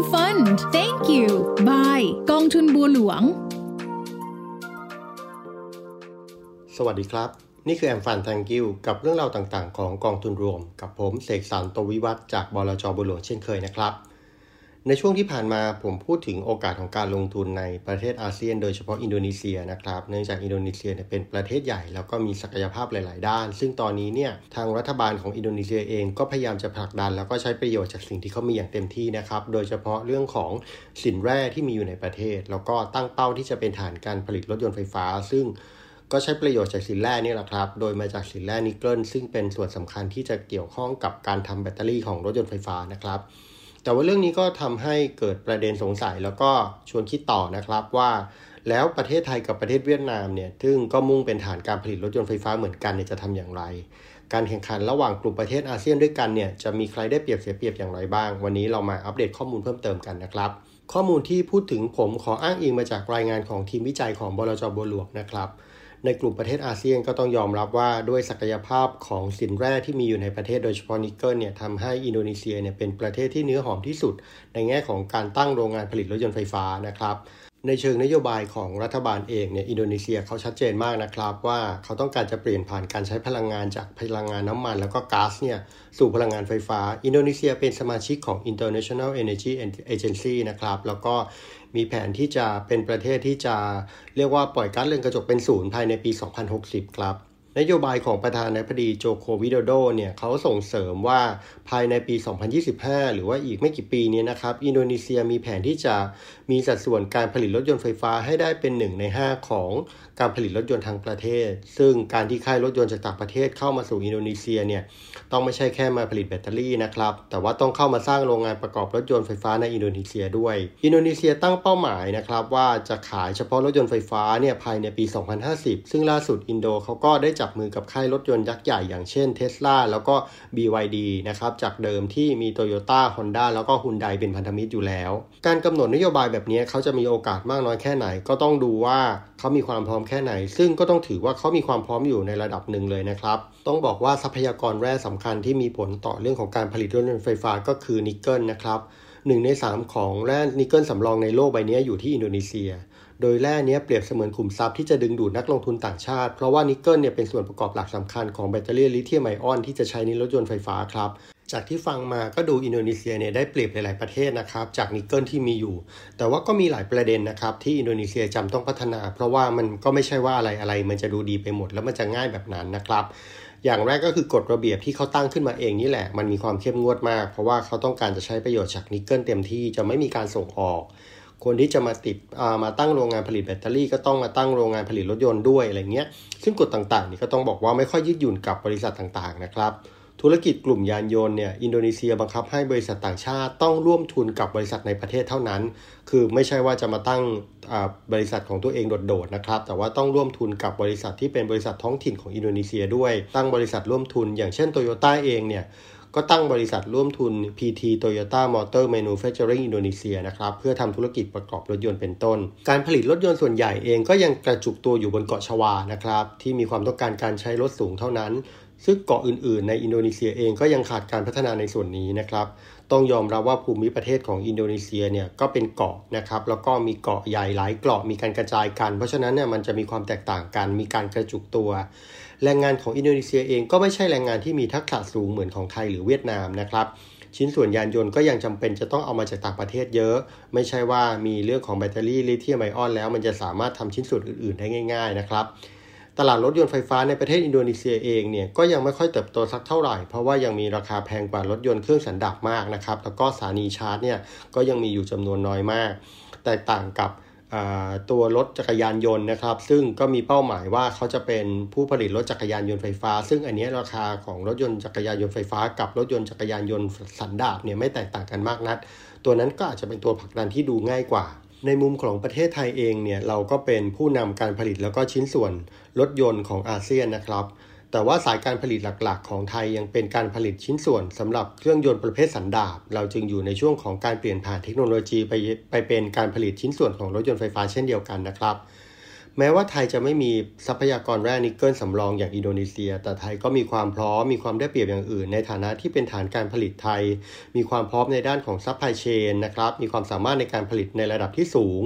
I'm Fund Thank you by กองทุนบัวหลวง สวัสดีครับ นี่คือ I'm Fund Thank you กับเรื่องราวต่างๆ ของกองทุนรวม กับผมเสกสรรตวิวัฒจากบลจบัวหลวงเช่นเคยนะครับ ในช่วงที่ผ่านมาผมพูดถึงโอกาสของการลงทุนในประเทศอาเซียน โดยเฉพาะอินโดนีเซียนะครับ เนื่องจากอินโดนีเซียเป็นประเทศใหญ่แล้วก็มีศักยภาพหลาย ๆ ด้าน ซึ่งตอนนี้เนี่ยทางรัฐบาลของอินโดนีเซียเองก็พยายามจะผลักดัน แล้วก็ใช้ประโยชน์จากสิ่งที่เขามีอย่างเต็มที่นะครับ โดยเฉพาะเรื่องของสินแร่ที่มีอยู่ในประเทศ แล้วก็ตั้งเป้าที่จะเป็นฐานการผลิตรถยนต์ไฟฟ้า ซึ่งก็ใช้ประโยชน์จากสินแร่นี่แหละครับ โดยมาจากสินแร่นิกเกิลซึ่งเป็นส่วนสำคัญที่จะเกี่ยวข้องกับการทำแบตเตอรี่ของรถยนต์ไฟฟ้านะครับ แต่ว่าเรื่องนี้ก็ทำให้เกิดประเด็นสงสัยแล้วก็ชวนคิดต่อนะครับว่า แล้วประเทศไทยกับประเทศเวียดนามเนี่ยซึ่งก็มุ่งเป็นฐานการผลิตรถยนต์ไฟฟ้าเหมือนกันเนี่ยจะทำอย่างไร การแข่งขันระหว่างกลุ่มประเทศอาเซียนด้วยกันเนี่ยจะมีใครได้เปรียบเสียเปรียบอย่างไรบ้าง วันนี้เรามาอัปเดตข้อมูลเพิ่มเติมกันนะครับข้อมูลที่พูดถึงผมขออ้างอิงมาจากรายงานของทีมวิจัยของบลจบัวหลวงนะครับ ในกลุ่มประเทศอาเซียนก็ต้องยอมรับว่าด้วยศักยภาพของสินแร่ที่มีอยู่ในประเทศโดยเฉพาะนิกเกิลเนี่ยทำให้อินโดนีเซียเนี่ยเป็นประเทศที่เนื้อหอมที่สุด ในแง่ของการตั้งโรงงานผลิตรถยนต์ไฟฟ้านะครับ ในเชิงนโยบายของรัฐบาลเองเนี่ยอินโดนีเซียเขาชัดเจนมากนะครับว่าเขาต้องการจะเปลี่ยนผ่านการใช้พลังงานจากพลังงานน้ำมัน แล้วก็ก๊าซเนี่ยสู่พลังงานไฟฟ้า อินโดนีเซียเป็นสมาชิกของ International Energy Agency นะครับแล้วก็มีแผนที่จะเป็นประเทศที่จะเรียกว่าปล่อยก๊าซเรือนกระจกเป็นศูนย์ภายในปี 2060 ครับ นโยบายของประธานาธิบดีโจโกวิโดโดเนี่ยเขาส่งเสริมว่าภายในปี 2025 หรือว่าอีกไม่กี่ปีนี้นะครับ อินโดนีเซียมีแผนที่จะมีสัดส่วนการผลิตรถยนต์ไฟฟ้าให้ได้เป็นหนึ่งใน 5 ของการผลิตรถยนต์ทั้งประเทศ ซึ่งการที่ค่ายรถยนต์จากต่างประเทศเข้ามาสู่อินโดนีเซียเนี่ยต้องไม่ใช่แค่มาผลิตแบตเตอรี่นะครับ แต่ว่าต้องเข้ามาสร้างโรงงานประกอบรถยนต์ไฟฟ้าในอินโดนีเซียด้วย อินโดนีเซียตั้งเป้าหมายนะครับว่าจะขายเฉพาะรถยนต์ไฟฟ้าเนี่ยภายในปี 2050 ซึ่งล่าสุดอินโดเขาก็ได้จับมือกับค่ายรถยนต์ยักษ์ใหญ่อย่างเช่นเท s l a แล้วก็ BYD นะครับจากเดิมที่มี Toyota Honda แล้วก็ Hyundai เป็นพันธมิตรอยู่แล้ว การกำหนดนโยบายแบบนี้เขาจะมีโอกาสมากน้อยแค่ไหน ก็ต้องดูว่าเขามีความพร้อมแค่ไหน ซึ่งก็ต้องถือว่าเขามีความพร้อมอยู่ในระดับหนึ่งเลยนะครับ ต้องบอกว่าทรัพยากรแร่สำคัญที่มีผลต่อเรื่องของการผลิตรถยนต์ไฟฟ้าก็คือนิกเกิลนะครับหนึ่งใน3ของแร่นิกเกิลสำรองในโลกใบนี้อยู่ที่อินโดนีเซีย โดยแร่นี้เปรียบเสมือนขุมทรัพย์ที่จะดึงดูดนักลงทุนต่างชาติ เพราะว่านิกเกิลเนี่ยเป็นส่วนประกอบหลักสำคัญของแบตเตอรี่ลิเธียมไอออนที่จะใช้ในรถยนต์ไฟฟ้าครับจากที่ฟังมาก็ดูอินโดนีเซียเนี่ยได้เปรียบหลาย ๆ ประเทศนะครับ จากนิกเกิลที่มีอยู่ แต่ว่าก็มีหลายประเด็นนะครับ ที่อินโดนีเซียจำต้องพัฒนา เพราะว่ามันก็ไม่ใช่ว่าอะไรอะไรมันจะดูดีไปหมดแล้วมันจะง่ายแบบนั้นนะครับ อย่างแรกก็คือกฎระเบียบที่เขาตั้งขึ้นมาเองนี่แหละ มันมีความเข้มงวดมาก เพราะว่าเขาต้องการจะใช้ประโยชน์จากนิกเกิลเต็มที่จะไม่มีการส่งออก คนที่จะมาติดมาตั้งโรงงานผลิตแบตเตอรี่ก็ต้องมาตั้งโรงงานผลิตรถยนต์ด้วยอะไรเงี้ย ซึ่งกฎต่างๆ นี่ก็ต้องบอกว่าไม่ค่อยยืดหยุ่นกับบริษัทต่างๆนะครับธุรกิจกลุ่มยานยนต์เนี่ยอินโดนีเซียบังคับให้บริษัทต่างชาติต้องร่วมทุนกับบริษัทในประเทศเท่านั้น คือไม่ใช่ว่าจะมาตั้งบริษัทของตัวเองโดดๆนะครับ แต่ว่าต้องร่วมทุนกับบริษัทที่เป็นบริษัทท้องถิ่นของอินโดนีเซียด้วย ตั้งบริษัทร่วมทุน อย่างเช่นโตโยต้าเองเนี่ย ก็ตั้งบริษัทร่วมทุน PT Toyota Motor Manufacturing Indonesia นะครับ เพื่อทำธุรกิจประกอบรถยนต์เป็นต้น การผลิตรถยนต์ส่วนใหญ่เองก็ยังกระจุกตัวอยู่บนเกาะชวานะครับ ที่มีความต้องการการใช้รถสูงเท่านั้น ซึ่งเกาะอื่นๆ ในอินโดนีเซียเองก็ยังขาดการพัฒนาในส่วนนี้นะครับ ต้องยอมรับว่าภูมิประเทศของอินโดนีเซียเนี่ยก็เป็นเกาะนะครับ แล้วก็มีเกาะใหญ่หลายเกาะมีการกระจายกัน เพราะฉะนั้นเนี่ยมันจะมีความแตกต่างกัน มีการกระจุกตัว แรงงานของอินโดนีเซียเองก็ไม่ใช่แรงงานที่มีทักษะสูงเหมือนของไทยหรือเวียดนามนะครับชิ้นส่วนยานยนต์ก็ยังจำเป็นจะต้องเอามาจากต่างประเทศเยอะ ไม่ใช่ว่ามีเรื่องของแบตเตอรี่ลิเธียมไอออนแล้วมันจะสามารถทำชิ้นส่วนอื่นๆได้ง่าย ๆ นะครับ ตลาดรถยนต์ไฟฟ้าในประเทศอินโดนีเซียเองเนี่ยก็ยังไม่ค่อยเติบโตสักเท่าไหร่ เพราะว่ายังมีราคาแพงกว่ารถยนต์เครื่องสันดาปมากนะครับ แล้วก็สถานีชาร์จเนี่ยก็ยังมีอยู่จำนวนน้อยมาก แตกต่างกับตัวรถจักรยานยนต์นะครับ ซึ่งก็มีเป้าหมายว่าเขาจะเป็นผู้ผลิตรถจักรยานยนต์ไฟฟ้า ซึ่งอันนี้ราคาของรถยนต์จักรยานยนต์ไฟฟ้ากับรถยนต์จักรยานยนต์สันดาปเนี่ยไม่แตกต่างกันมากนัก ตัวนั้นก็อาจจะเป็นตัวผลักดันที่ดูง่ายกว่า ในมุมของประเทศไทยเองเนี่ยเราก็เป็นผู้นำการผลิตแล้วก็ชิ้นส่วนรถยนต์ของอาเซียนนะครับ แต่ว่าสายการผลิตหลักๆ ของไทยยังเป็นการผลิตชิ้นส่วนสำหรับเครื่องยนต์ประเภทสันดาปเราจึงอยู่ในช่วงของการเปลี่ยนผ่านเทคโนโลยีไปไปเป็นการผลิตชิ้นส่วนของรถยนต์ไฟฟ้าเช่นเดียวกันนะครับ แม้ว่าไทยจะไม่มีทรัพยากรแร่นิกเกิลสำรองอย่างอินโดนีเซีย แต่ไทยก็มีความพร้อมมีความได้เปรียบอย่างอื่น ในฐานะที่เป็นฐานการผลิตไทย มีความพร้อมในด้านของ supply chain นะครับมีความสามารถในการผลิตในระดับที่สูง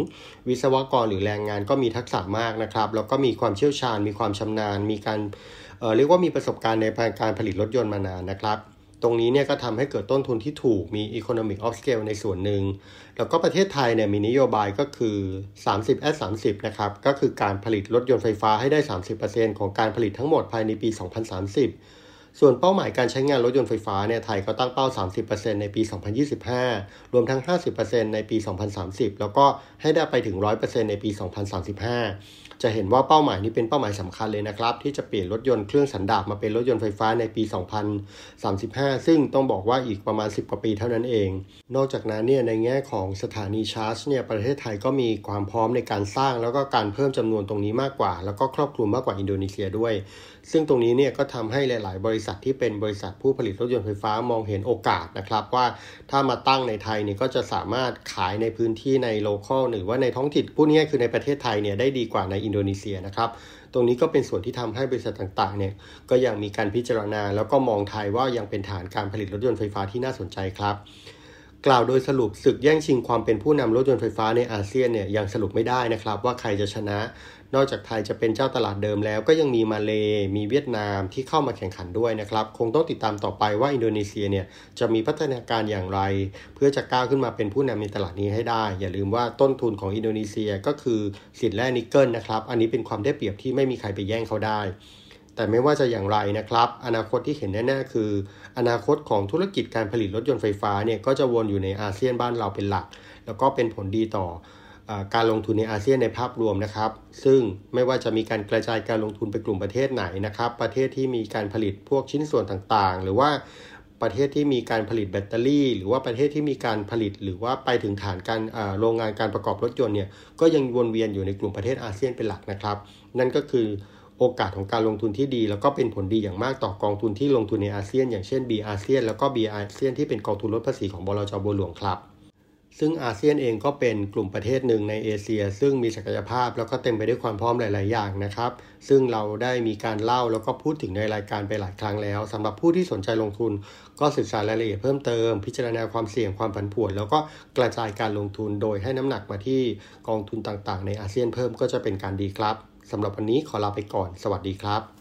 วิศวกรหรือแรงงานก็มีทักษะมากนะครับแล้วก็มีความเชี่ยวชาญ มีความชำนาญ มีการเรียกว่ามีประสบการณ์ในการผลิตรถยนต์มานานนะครับ ตรงนี้เนี่ยก็ทำให้เกิดต้นทุนที่ถูกมี economic of scale ในส่วนหนึ่ง แล้วก็ประเทศไทยเนี่ยมีนโยบายก็คือ 30 at 30นะครับ ก็คือการผลิตรถยนต์ไฟฟ้าให้ได้ 30%ของการผลิตทั้งหมดภายในปี 2030 ส่วนเป้าหมายการใช้งานรถยนต์ไฟฟ้าเนี่ยไทยก็ตั้งเป้า 30%ในปี 2025 รวมทั้ง 50%ในปี 2030 แล้วก็ให้ได้ไปถึง 100%ในปี 2035 จะเห็นว่าเป้าหมายนี้เป็นเป้าหมายสำคัญเลยนะครับ ที่จะเปลี่ยนรถยนต์เครื่องสันดาปมาเป็นรถยนต์ไฟฟ้าในปี 2035 ซึ่งต้องบอกว่าอีกประมาณ 10 กว่าปีเท่านั้นเอง นอกจากนั้นเนี่ยในแง่ของสถานีชาร์จเนี่ยประเทศไทยก็มีความพร้อมในการสร้างแล้วก็การเพิ่มจำนวนตรงนี้มากกว่า แล้วก็ครอบคลุมมากกว่าอินโดนีเซียด้วย ซึ่งตรงนี้เนี่ยก็ทำให้หลาย ๆ บริษัทที่เป็นบริษัทผู้ผลิตรถยนต์ไฟฟ้ามองเห็นโอกาสนะครับว่าถ้ามาตั้งในไทยเนี่ยก็จะสามารถขายในพื้นที่ในโลเคอลหรือว่าในท้องถิ่นพูดง่ายคือในประเทศไทยเนี่ยได้ดีกว่าในอินโดนีเซียนะครับ ตรงนี้ก็เป็นส่วนที่ทำให้บริษัทต่างๆเนี่ยก็ยังมีการพิจารณา แล้วก็มองไทยว่ายังเป็นฐานการผลิตรถยนต์ไฟฟ้าที่น่าสนใจครับ กล่าวโดยสรุปศึกแย่งชิงความเป็นผู้นำรถยนต์ไฟฟ้าในอาเซียนเนี่ยยังสรุปไม่ได้นะครับ ว่าใครจะชนะ นอกจากไทยจะเป็นเจ้าตลาดเดิมแล้ว ก็ยังมีมาเลมีเวียดนามที่เข้ามาแข่งขันด้วยนะครับ คงต้องติดตามต่อไปว่าอินโดนีเซียเนี่ยจะมีพัฒนาการอย่างไร เพื่อจะก้าวขึ้นมาเป็นผู้นำในตลาดนี้ให้ได้ อย่าลืมว่าต้นทุนของอินโดนีเซียก็คือสินแร่นิกเกิลนะครับอันนี้เป็นความได้เปรียบที่ไม่มีใครไปแย่งเขาได้ แต่ไม่ว่าจะอย่างไรนะครับ อนาคตที่เห็นแน่ๆคือ อนาคตของธุรกิจการผลิตรถยนต์ไฟฟ้าเนี่ยก็จะวนอยู่ในอาเซียนบ้านเราเป็นหลัก แล้วก็เป็นผลดีต่อการลงทุนในอาเซียนในภาพรวมนะครับ ซึ่งไม่ว่าจะมีการกระจายการลงทุนไปกลุ่มประเทศไหนนะครับ ประเทศที่มีการผลิตพวกชิ้นส่วนต่างๆ หรือว่าประเทศที่มีการผลิตแบตเตอรี่ หรือว่าประเทศที่มีการผลิต หรือว่าไปถึงฐานการโรงงานการประกอบรถยนต์เนี่ยก็ยังวนเวียนอยู่ในกลุ่มประเทศอาเซียนเป็นหลักนะครับ นั่นก็คือ โอกาสของการลงทุนที่ดี แล้วก็เป็นผลดีอย่างมากต่อกองทุนที่ลงทุนในอาเซียน อย่างเช่น B อาเซียนแล้วก็ B อาเซียนที่เป็นกองทุนลดภาษีของบลจบัวหลวงครับ ซึ่งอาเซียนเองก็เป็นกลุ่มประเทศหนึ่งในเอเชีย ซึ่งมีศักยภาพแล้วก็เต็มไปด้วยความพร้อมหลาย ๆ อย่างนะครับ ซึ่งเราได้มีการเล่าแล้วก็พูดถึงในรายการไปหลายครั้งแล้วสำหรับผู้ที่สนใจลงทุน ก็ศึกษารายละเอียดเพิ่มเติม พิจารณาความเสี่ยงความผันผวน แล้วก็กระจายการลงทุนโดยให้น้ำหนักมาที่กองทุนต่าง ๆ ในอาเซียนเพิ่มก็จะเป็นการดีครับ สำหรับวันนี้ขอลาไปก่อน สวัสดีครับ